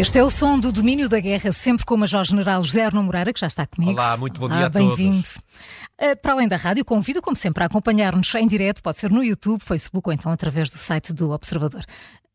Este é o som do domínio da guerra, sempre com o Major-General José Arno Moreira, que já está comigo. Olá, muito bom Olá, dia a todos. Bem-vindo. Uh, Para além da rádio, convido, como sempre, a acompanhar-nos em direto, pode ser no YouTube, Facebook ou então através do site do Observador.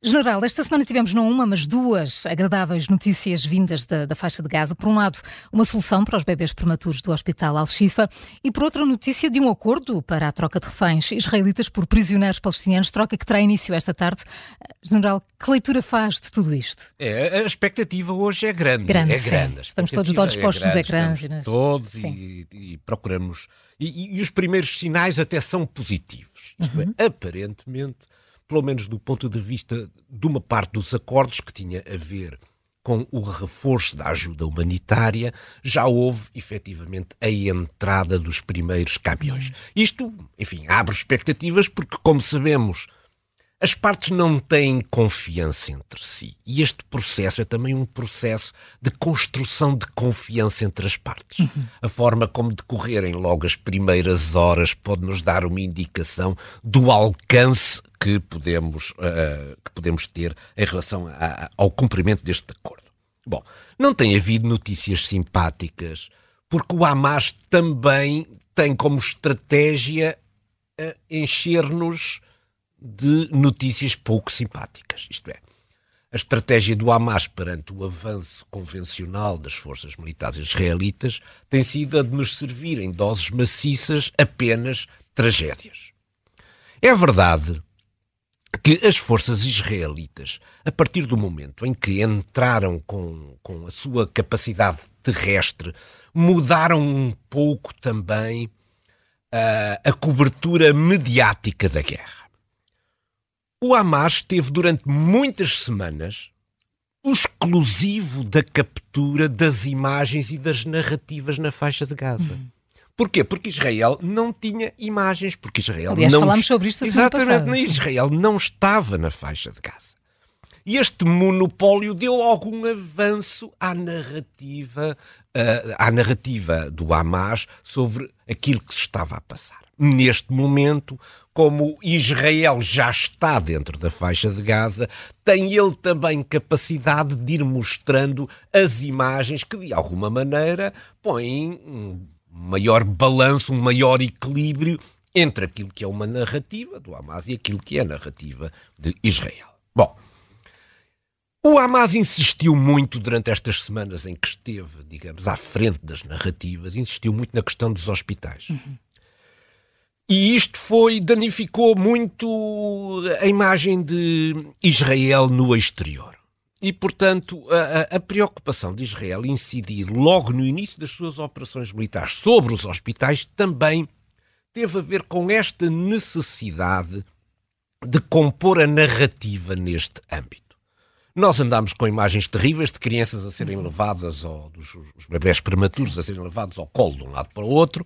General, esta semana tivemos não uma, mas duas agradáveis notícias vindas da, da faixa de Gaza. Por um lado, uma solução para os bebês prematuros do Hospital Al-Shifa e, por outra, a notícia de um acordo para a troca de reféns israelitas por prisioneiros palestinianos, troca que terá início esta tarde. Uh, General, que leitura faz de tudo isto? É, a expectativa hoje é grande. Grande, é grande. Estamos todos de olhos é postos nos grande, ecrãs estamos Todos e, e procuramos. E, e- e os primeiros sinais até são positivos. Isto Uhum. é, aparentemente, pelo menos do ponto de vista de uma parte dos acordos que tinha a ver com o reforço da ajuda humanitária, já houve efetivamente a entrada dos primeiros caminhões. Isto, enfim, abre expectativas porque, como sabemos, as partes não têm confiança entre si. E este processo é também um processo de construção de confiança entre as partes. A forma como decorrerem logo as primeiras horas pode nos dar uma indicação do alcance que podemos, eh, que podemos ter em relação a- ao cumprimento deste acordo. Bom, não tem havido notícias simpáticas, porque o Hamas também tem como estratégia eh, encher-nos de notícias pouco simpáticas. Isto é, a estratégia do Hamas perante o avanço convencional das forças militares israelitas tem sido a de nos servir em doses maciças apenas tragédias. É verdade que as forças israelitas, a partir do momento em que entraram com, com a sua capacidade terrestre, mudaram um pouco também ah, a cobertura mediática da guerra. O Hamas teve durante muitas semanas o exclusivo da captura das imagens e das narrativas na faixa de Gaza. Porquê? Porque Israel não tinha imagens, porque Israel Aliás, não... falámos sobre isto a Exatamente, passada. Israel não estava na faixa de Gaza. E este monopólio deu algum avanço à narrativa, ah, à narrativa do Hamas sobre aquilo que se estava a passar. Neste momento, como Israel já está dentro da faixa de Gaza, tem ele também capacidade de ir mostrando as imagens que, de alguma maneira, põem um maior balanço, um maior equilíbrio entre aquilo que é uma narrativa do Hamas e aquilo que é a narrativa de Israel. Bom, o Hamas insistiu muito durante estas semanas em que esteve, digamos, à frente das narrativas, insistiu muito na questão dos hospitais. E isto foi, danificou muito a imagem de Israel no exterior. E, portanto, a, a- preocupação de Israel incidir logo no início das suas operações militares sobre os hospitais também teve a ver com esta necessidade de compor a narrativa neste âmbito. Nós andámos com imagens terríveis de crianças a serem levadas, ou dos os bebés prematuros a serem levados ao colo de um lado para o outro.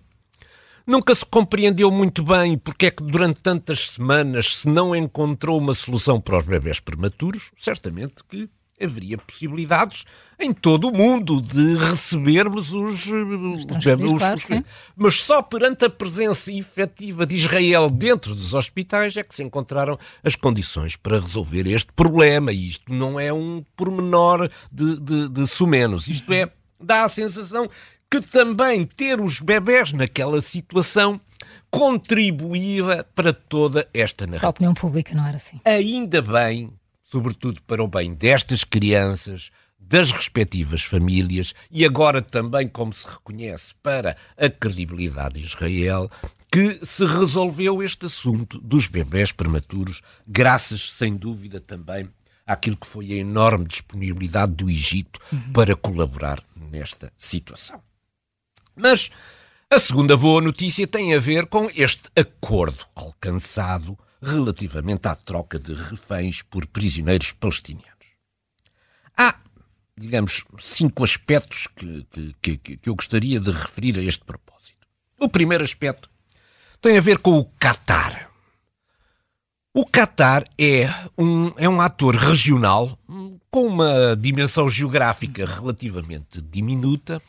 Nunca se compreendeu muito bem porque é que durante tantas semanas se não encontrou uma solução para os bebés prematuros. Certamente que haveria possibilidades em todo o mundo de recebermos os, eh, os bebés. claro, os- sim. mas só perante a presença efetiva de Israel dentro dos hospitais é que se encontraram as condições para resolver este problema. E isto não é um pormenor de, de, de sumenos. Isto é, dá a sensação que também ter os bebés naquela situação contribuía para toda esta narrativa a opinião pública, não era assim? ainda bem, sobretudo para o bem destas crianças, das respectivas famílias e agora também, como se reconhece, para a credibilidade de Israel, que se resolveu este assunto dos bebés prematuros, graças, sem dúvida, também àquilo que foi a enorme disponibilidade do Egito para colaborar nesta situação. Mas a segunda boa notícia tem a ver com este acordo alcançado relativamente à troca de reféns por prisioneiros palestinianos. Há, digamos, cinco aspectos que, que, que, que eu gostaria de referir a este propósito. O primeiro aspecto tem a ver com o Qatar. O Qatar é um, é um ator regional hum, com uma dimensão geográfica relativamente diminuta,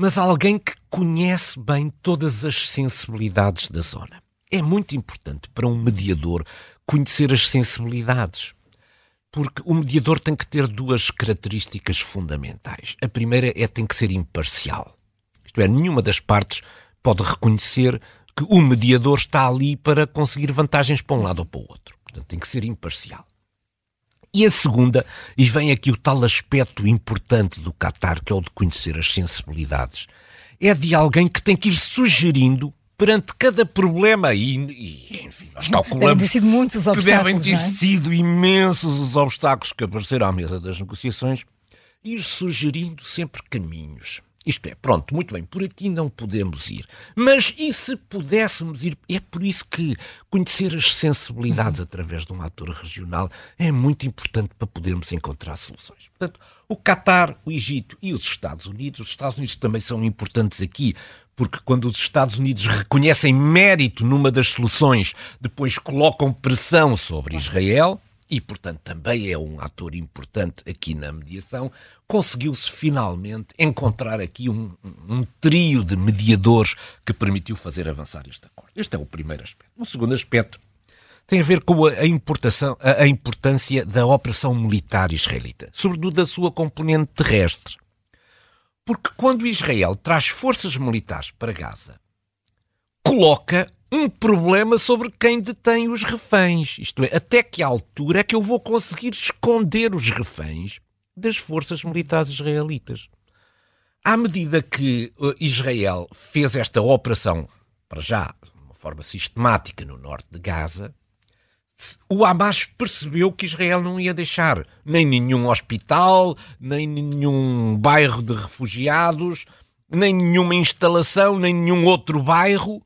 mas alguém que conhece bem todas as sensibilidades da zona. É muito importante para um mediador conhecer as sensibilidades. Porque o mediador tem que ter duas características fundamentais. A primeira é tem que ser imparcial. Isto é, nenhuma das partes pode reconhecer que o mediador está ali para conseguir vantagens para um lado ou para o outro. Portanto, tem que ser imparcial. E a segunda, e vem aqui o tal aspecto importante do Qatar, que é o de conhecer as sensibilidades, é de alguém que tem que ir sugerindo perante cada problema, e, e enfim, nós calculamos sido muitos que devem ter é? sido imensos os obstáculos que apareceram à mesa das negociações, ir sugerindo sempre caminhos. Isto é, pronto, muito bem, por aqui não podemos ir. Mas e se pudéssemos ir? É por isso que conhecer as sensibilidades uhum. através de um ator regional é muito importante para podermos encontrar soluções. Portanto, o Catar, o Egito e os Estados Unidos, os Estados Unidos também são importantes aqui, porque quando os Estados Unidos reconhecem mérito numa das soluções, depois colocam pressão sobre Israel e, portanto, também é um ator importante aqui na mediação, conseguiu-se finalmente encontrar aqui um, um, trio de mediadores que permitiu fazer avançar este acordo. Este é o primeiro aspecto. O segundo aspecto tem a ver com a, importação, a, a importância da operação militar israelita, sobretudo da sua componente terrestre. Porque quando Israel traz forças militares para Gaza, coloca um problema sobre quem detém os reféns. Isto é, até que altura é que eu vou conseguir esconder os reféns das forças militares israelitas? À medida que uh, Israel fez esta operação, para já, de uma forma sistemática no norte de Gaza, o Hamas percebeu que Israel não ia deixar nem nenhum hospital, nem nenhum bairro de refugiados, nem nenhuma instalação, nem nenhum outro bairro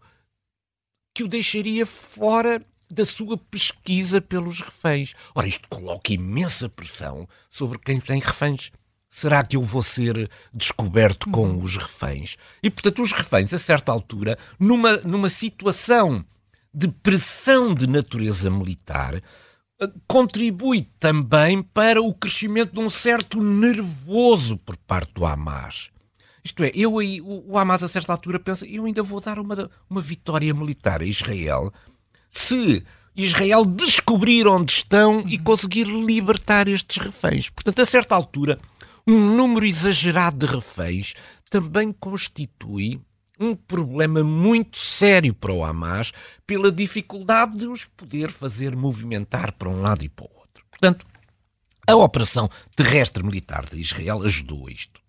que o deixaria fora da sua pesquisa pelos reféns. Ora, isto coloca imensa pressão sobre quem tem reféns. Será que eu vou ser descoberto com uhum. os reféns? E, portanto, os reféns, a certa altura, numa, numa situação de pressão de natureza militar, eh, contribui também para o crescimento de um certo nervoso por parte do Hamas. Isto é, eu aí, o, o Hamas a certa altura pensa, eu ainda vou dar uma, uma vitória militar a Israel se Israel descobrir onde estão e conseguir libertar estes reféns. Portanto, a certa altura, um número exagerado de reféns também constitui um problema muito sério para o Hamas pela dificuldade de os poder fazer movimentar para um lado e para o outro. Portanto, a operação terrestre militar de Israel ajudou a isto.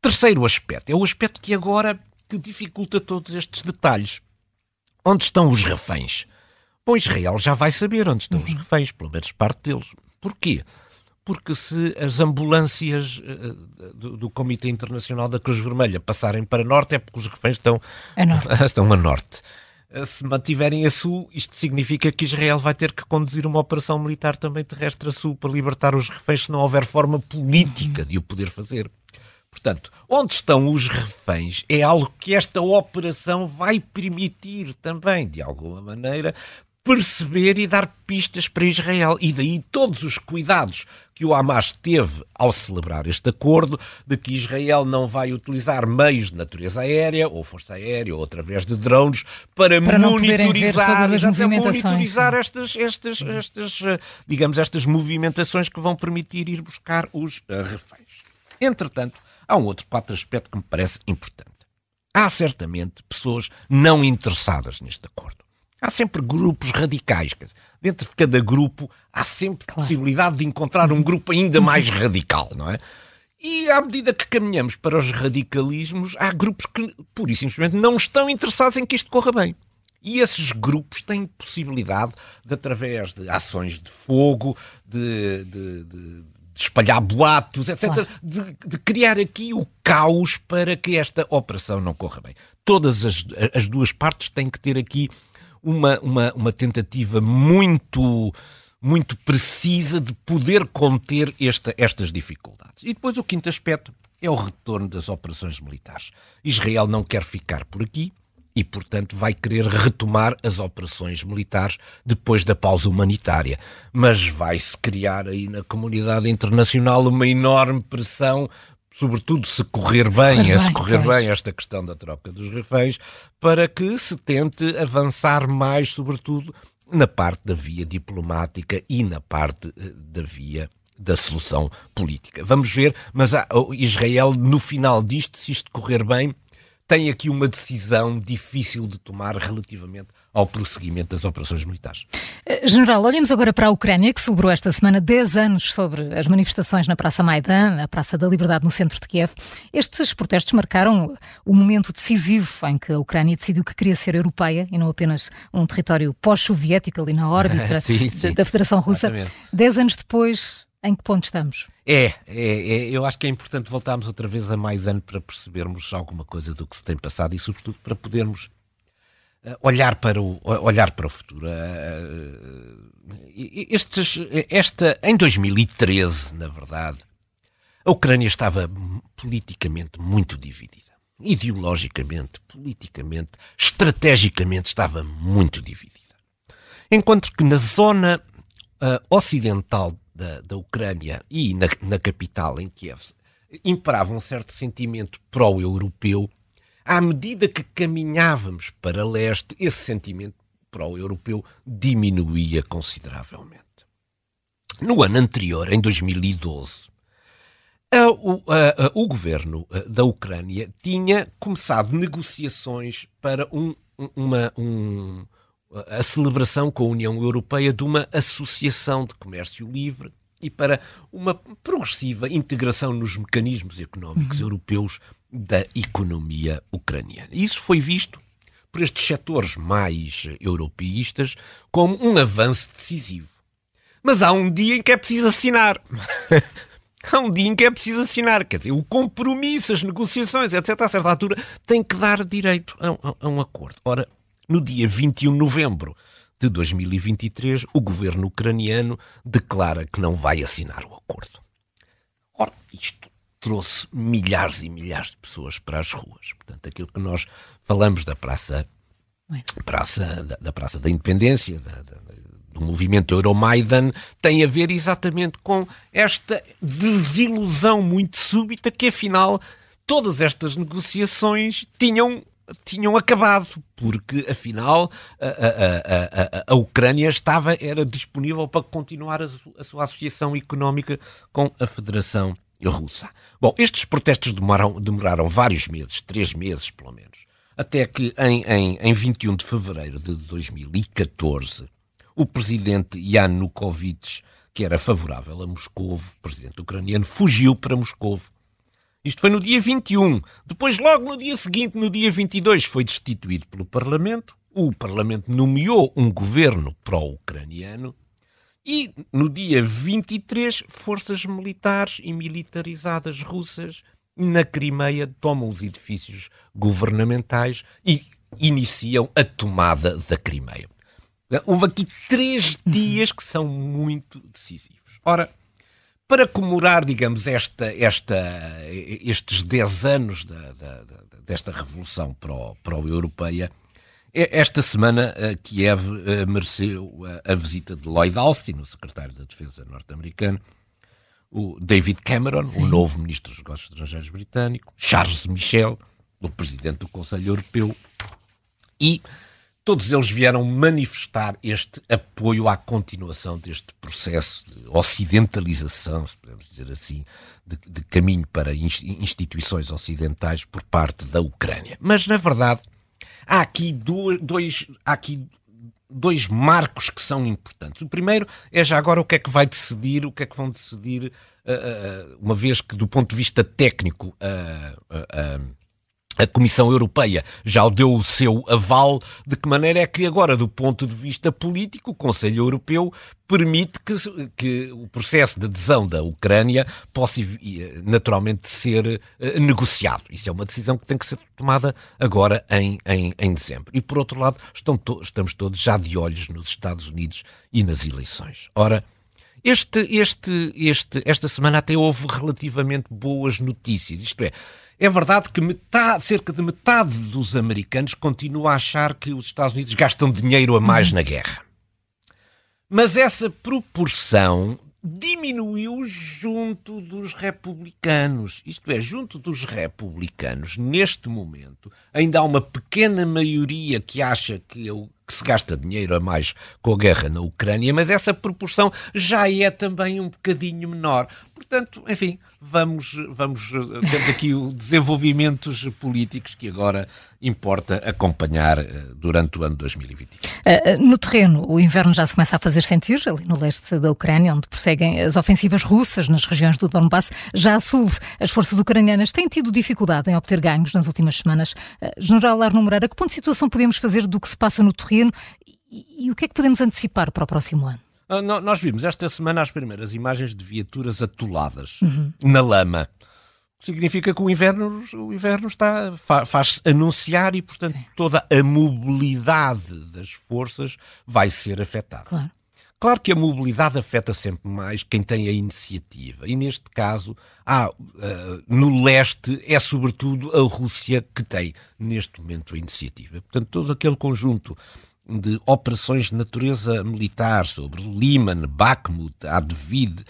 Terceiro aspecto, é o aspecto que agora que dificulta todos estes detalhes. Onde estão os reféns? Bom, Israel já vai saber onde estão os uhum. reféns, pelo menos parte deles. Porquê? Porque se as ambulâncias uh, do, do, Comitê Internacional da Cruz Vermelha passarem para norte, é porque os reféns estão a norte. estão a norte. Uh, se mantiverem a sul, isto significa que Israel vai ter que conduzir uma operação militar também terrestre a sul para libertar os reféns se não houver forma política de o poder fazer. Portanto, onde estão os reféns é algo que esta operação vai permitir também, de alguma maneira, perceber e dar pistas para Israel. E daí todos os cuidados que o Hamas teve ao celebrar este acordo, de que Israel não vai utilizar meios de natureza aérea, ou força aérea, ou através de drones, para, para monitorizar, monitorizar estas, estas, estas, eh, digamos, estas movimentações que vão permitir ir buscar os eh, reféns. Entretanto, Há um outro quatro aspecto que me parece importante. Há certamente pessoas não interessadas neste acordo. Há sempre grupos radicais. Dentro de cada grupo há sempre possibilidade de encontrar um grupo ainda mais radical, não é? E à medida que caminhamos para os radicalismos, há grupos que, pura e simplesmente, não estão interessados em que isto corra bem. E esses grupos têm possibilidade de, através de ações de fogo, de, de, de de espalhar boatos, etc., claro. de, de, criar aqui o caos para que esta operação não corra bem. Todas as, as duas partes têm que ter aqui uma, uma, uma tentativa muito muito precisa de poder conter esta, estas dificuldades. E depois o quinto aspecto é o retorno das operações militares. Israel não quer ficar por aqui, e, portanto, vai querer retomar as operações militares depois da pausa humanitária. Mas vai-se criar aí na comunidade internacional uma enorme pressão sobretudo se correr bem, se correr bem esta questão da troca dos reféns, para que se tente avançar mais, sobretudo na parte da via diplomática e na parte uh, da via da solução política. Vamos ver, mas Israel, no final disto, se isto correr bem, tem aqui uma decisão difícil de tomar relativamente ao prosseguimento das operações militares. Eh, General, olhemos agora para a Ucrânia, que celebrou esta semana 10 anos sobre as manifestações na Praça Maidan, a Praça da Liberdade no centro de Kiev. Estes protestos marcaram o momento decisivo em que a Ucrânia decidiu que queria ser europeia e não apenas um território pós-soviético ali na órbita sim, sim. da Federação Russa. Exatamente. Dez anos depois, em que ponto estamos? É, é, é, eu acho que é importante voltarmos outra vez a Maidan para percebermos alguma coisa do que se tem passado e, sobretudo, para podermos uh, olhar, para o, olhar para o futuro. Uh, estes, esta, em 2013, na verdade, a Ucrânia estava politicamente muito dividida. Ideologicamente, politicamente, estrategicamente, estava muito dividida. Enquanto que na zona uh, ocidental da, da Ucrânia e na, na capital, em Kiev, imperava um certo sentimento pró-europeu, à medida que caminhávamos para leste, esse sentimento pró-europeu diminuía consideravelmente. No ano anterior, em 2012, a, o, a, a, o governo da Ucrânia tinha começado negociações para um, uma, um, a celebração com a União Europeia de uma associação de comércio livre e para uma progressiva integração nos mecanismos económicos uhum. europeus da economia ucraniana. Isso foi visto por estes setores mais europeístas como um avanço decisivo. Mas há um dia em que é preciso assinar. há um dia em que é preciso assinar. Quer dizer, o compromisso, as negociações, etc., a certa altura, tem que dar direito a, a, a um acordo. Ora, no dia 21 de novembro de 2023, o governo ucraniano declara que não vai assinar o acordo. Ora, isto trouxe milhares e milhares de pessoas para as ruas. Portanto, aquilo que nós falamos da Praça, praça da, da Praça da Independência, da, da, do movimento Euromaidan, tem a ver exatamente com esta desilusão muito súbita que, afinal, todas estas negociações tinham tinham acabado, porque afinal a, a, a, a, Ucrânia estava, era disponível para continuar a, a sua associação económica com a Federação Russa. Bom, estes protestos demoraram, demoraram vários meses, três meses pelo menos, até que em, em, em 21 de fevereiro de 2014 o presidente Yanukovych, que era favorável a Moscou, presidente ucraniano, fugiu para Moscou isto foi no dia 21. Depois, logo no dia seguinte, no dia 22, foi destituído pelo Parlamento. O Parlamento nomeou um governo pró-ucraniano. E no dia 23, forças militares e militarizadas russas na Crimeia tomam os edifícios governamentais e iniciam a tomada da Crimeia. Houve aqui três dias que são muito decisivos. Ora, para comemorar, digamos, esta, esta, estes 10 anos da, da, desta revolução pró-europeia, esta semana Kiev eh, mereceu a visita de Lloyd Austin, o secretário da Defesa norte-americano, o David Cameron, Sim. o novo ministro dos Negócios Estrangeiros britânico, Charles Michel, o presidente do Conselho Europeu, e todos eles vieram manifestar este apoio à continuação deste processo de ocidentalização, se podemos dizer assim, de, de caminho para instituições ocidentais por parte da Ucrânia. Mas, na verdade, há aqui dois, há aqui dois marcos que são importantes. O primeiro é já agora o que é que vai decidir, o que é que vão decidir, uh, uh, uma vez que do ponto de vista técnico uh, a Comissão Europeia já deu o seu aval, de que maneira é que agora, do ponto de vista político, o Conselho Europeu permite que, que o processo de adesão da Ucrânia possa naturalmente ser uh, negociado. Isso é uma decisão que tem que ser tomada agora em, em, em dezembro. E, por outro lado, to estamos todos já de olhos nos Estados Unidos e nas eleições. Ora, este, este, este, esta semana até houve relativamente boas notícias. Isto é, é verdade que metade, cerca de metade dos americanos continua a achar que os Estados Unidos gastam dinheiro a mais na guerra. Mas essa proporção diminuiu junto dos republicanos. Isto é, junto dos republicanos, neste momento, ainda há uma pequena maioria que acha que, que se gasta dinheiro a mais com a guerra na Ucrânia, mas essa proporção já é também um bocadinho menor. Portanto, enfim, vamos, vamos temos aqui desenvolvimentos políticos que agora importa acompanhar eh, durante o ano 2020. Eh, no terreno, o inverno já se começa a fazer sentir, ali no leste da Ucrânia, onde prosseguem as ofensivas russas nas regiões do Donbass. Já a sul, as forças ucranianas têm tido dificuldade em obter ganhos nas últimas semanas. Eh, General Arno Moreira, que ponto de situação podemos fazer do que se passa no terreno e, e o que é que podemos antecipar para o próximo ano? Ah, nós vimos esta semana as primeiras imagens de viaturas atoladas uhum. na lama. Significa que o inverno, o inverno está, faz anunciar e, portanto, Sim. toda a mobilidade das forças vai ser afetada. Claro. Claro que a mobilidade afeta sempre mais quem tem a iniciativa. E neste caso, há, uh, no leste, é sobretudo a Rússia que tem, neste momento, a iniciativa. Portanto, todo aquele conjunto de operações de natureza militar sobre Liman, Bakhmut, Advid,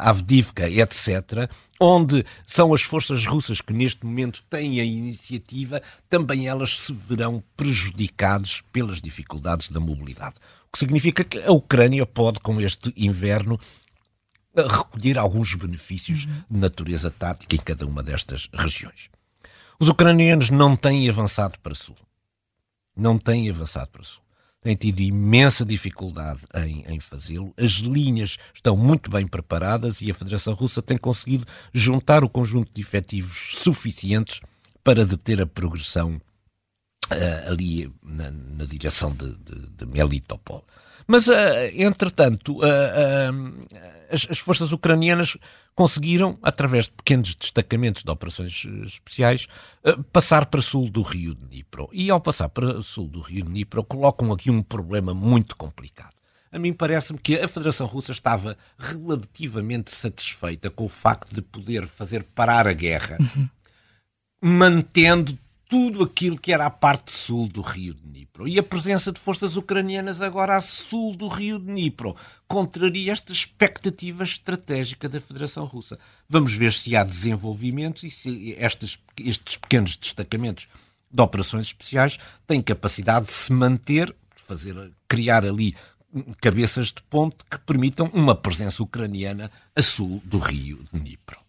Avdivka, etc., onde são as forças russas que neste momento têm a iniciativa, também elas se verão prejudicadas pelas dificuldades da mobilidade. O que significa que a Ucrânia pode, com este inverno, recolher alguns benefícios uhum. de natureza tática em cada uma destas regiões. Os ucranianos não têm avançado para sul. Não têm avançado para sul tem tido imensa dificuldade em, em fazê-lo. As linhas estão muito bem preparadas e a Federação Russa tem conseguido juntar o conjunto de efetivos suficientes para deter a progressão uh, ali na, na, direção de, de, de Melitopol. Mas, uh, entretanto, uh, as, as, forças ucranianas conseguiram, através de pequenos destacamentos de operações especiais, passar para sul do rio de Dnipro. E ao passar para sul do rio de Dnipro, colocam aqui um problema muito complicado. A mim parece-me que a Federação Russa estava relativamente satisfeita com o facto de poder fazer parar a guerra, uhum. mantendo tudo aquilo que era a parte sul do rio de Dnipro. E a presença de forças ucranianas agora a sul do rio de Dnipro contraria esta expectativa estratégica da Federação Russa. Vamos ver se há desenvolvimentos e se estes, estes pequenos destacamentos de operações especiais têm capacidade de se manter, de fazer, criar ali cabeças de ponte que permitam uma presença ucraniana a sul do rio de Dnipro.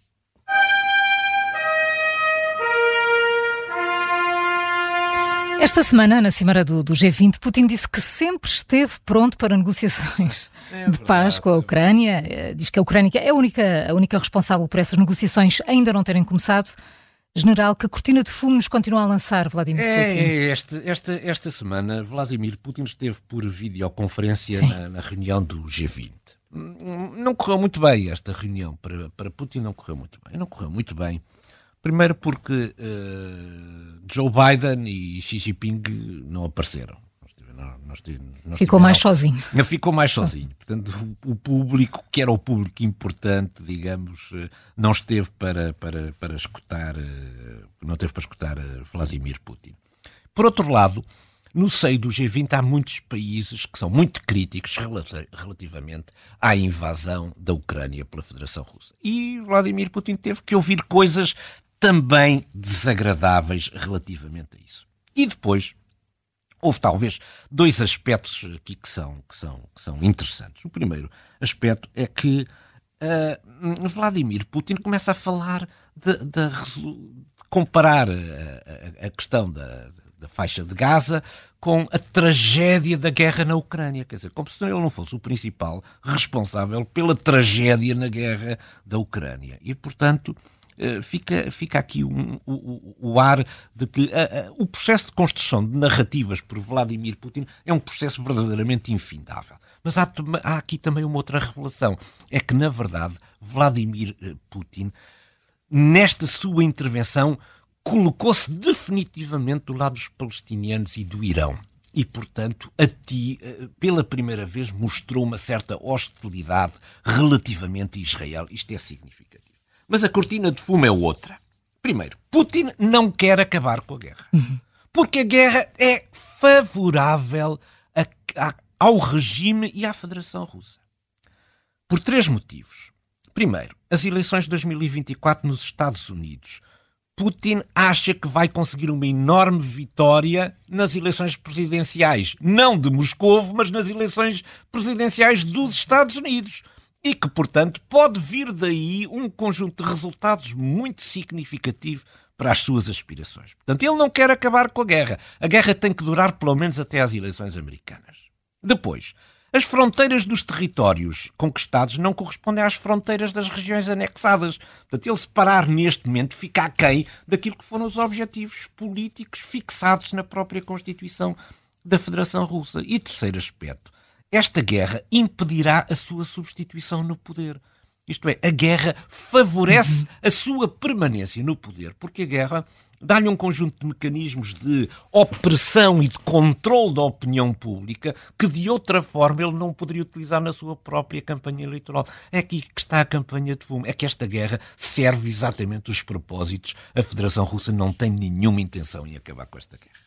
Esta semana, na Cimeira do, do, G20, Putin disse que sempre esteve pronto para negociações é de paz com a Ucrânia. Eh, diz que a Ucrânia é a única, a única responsável por essas negociações ainda não terem começado. General, que cortina de fumo nos continua a lançar, Vladimir é, Putin? É, esta, esta, esta semana, Vladimir Putin esteve por videoconferência na, na, reunião do G20. Não correu muito bem esta reunião. Para, para Putin não correu muito bem. Não correu muito bem Primeiro porque uh, Joe Biden e Xi Jinping não apareceram. Nós nós ficou mais sozinho. Ficou mais sozinho. Portanto, o público, que era o público importante, digamos, eh, não esteve para, para, para escutar, eh, não esteve para escutar Vladimir Putin. Por outro lado, no seio do G20 há muitos países que são muito críticos relativamente à invasão da Ucrânia pela Federação Russa. E Vladimir Putin teve que ouvir coisas também desagradáveis relativamente a isso. E depois, houve talvez dois aspectos aqui que são, que são, que são interessantes. O primeiro aspecto é que uh, Vladimir Putin começa a falar de, comparar a, a, a questão da, da, faixa de Gaza com a tragédia da guerra na Ucrânia. Quer dizer, como se ele não fosse o principal responsável pela tragédia na guerra da Ucrânia. E, portanto, fica, fica aqui um, o, o, ar de que uh, uh, o processo de construção de narrativas por Vladimir Putin é um processo verdadeiramente infindável. Mas há, há aqui também uma outra revelação: é que, na verdade, Vladimir Putin, nesta sua intervenção, colocou-se definitivamente do lado dos palestinianos e do Irão. E, portanto, a ti, pela primeira vez, mostrou uma certa hostilidade relativamente a Israel. Isto é significativo. Mas a cortina de fumo é outra. Primeiro, Putin não quer acabar com a guerra. Uhum. Porque a guerra é favorável a, a, ao regime e à Federação Russa. Por três motivos. Primeiro, as eleições de 2024 nos Estados Unidos Putin acha que vai conseguir uma enorme vitória nas eleições presidenciais, não de Moscou, mas nas eleições presidenciais dos Estados Unidos. E que, portanto, pode vir daí um conjunto de resultados muito significativo para as suas aspirações. Portanto, ele não quer acabar com a guerra. A guerra tem que durar pelo menos até às eleições americanas. Depois, as fronteiras dos territórios conquistados não correspondem às fronteiras das regiões anexadas. Portanto, ele separar neste momento fica aquém daquilo que foram os objetivos políticos fixados na própria Constituição da Federação Russa. E terceiro aspecto, esta guerra impedirá a sua substituição no poder. Isto é, a guerra favorece a sua permanência no poder, porque a guerra dá-lhe um conjunto de mecanismos de opressão e de controle da opinião pública que de outra forma ele não poderia utilizar na sua própria campanha eleitoral. É aqui que está a campanha de fumo. É que esta guerra serve exatamente os propósitos. A Federação Russa não tem nenhuma intenção em acabar com esta guerra.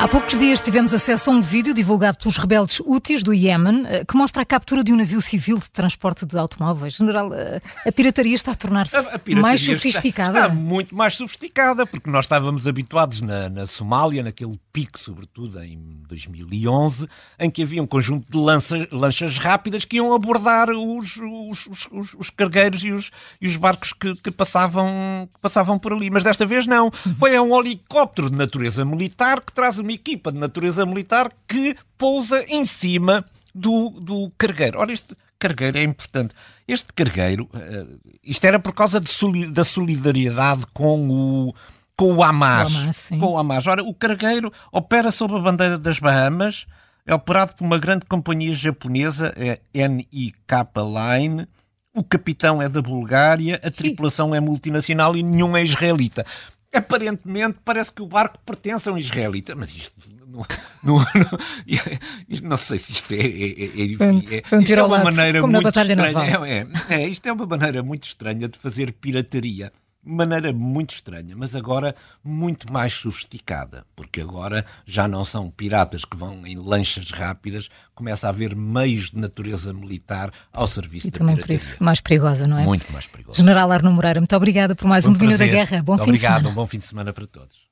Há poucos dias tivemos acesso a um vídeo divulgado pelos rebeldes Houthis do Iémen eh, que mostra a captura de um navio civil de transporte de automóveis. General, eh, a pirataria está a tornar-se mais sofisticada? Está, está, muito mais sofisticada, porque nós estávamos habituados na, na Somália, naquele pico, sobretudo em 2011, em que havia um conjunto de lanças, lanchas rápidas que iam abordar os, os, os, os cargueiros e os, e os barcos que, que, passavam, que passavam por ali. Mas desta vez não. Foi um helicóptero de natureza militar que traz uma uma equipa de natureza militar que pousa em cima do, do cargueiro. Ora, este cargueiro é importante. Este cargueiro, uh, isto era por causa de, da solidariedade com o, com o Hamas. O Hamas com o Hamas. Ora, o cargueiro opera sob a bandeira das Bahamas, é operado por uma grande companhia japonesa, é NIK Line. O capitão é da Bulgária, a tripulação Sim. é multinacional e nenhum é israelita aparentemente parece que o barco pertence a um israelita, mas isto não, não, não, não sei se isto é, é, é, é, isto é uma maneira muito estranha. É, é, isto é uma maneira muito estranha de fazer pirataria maneira muito estranha, mas agora muito mais sofisticada, porque agora já não são piratas que vão em lanchas rápidas, começa a haver meios de natureza militar ao serviço e da também pirataria. por isso mais perigosa, não é? Muito mais perigosa. General Arno Moreira, muito obrigada por mais um, um Domínio da Guerra. Bom fim obrigado, de semana. um bom fim de semana para todos.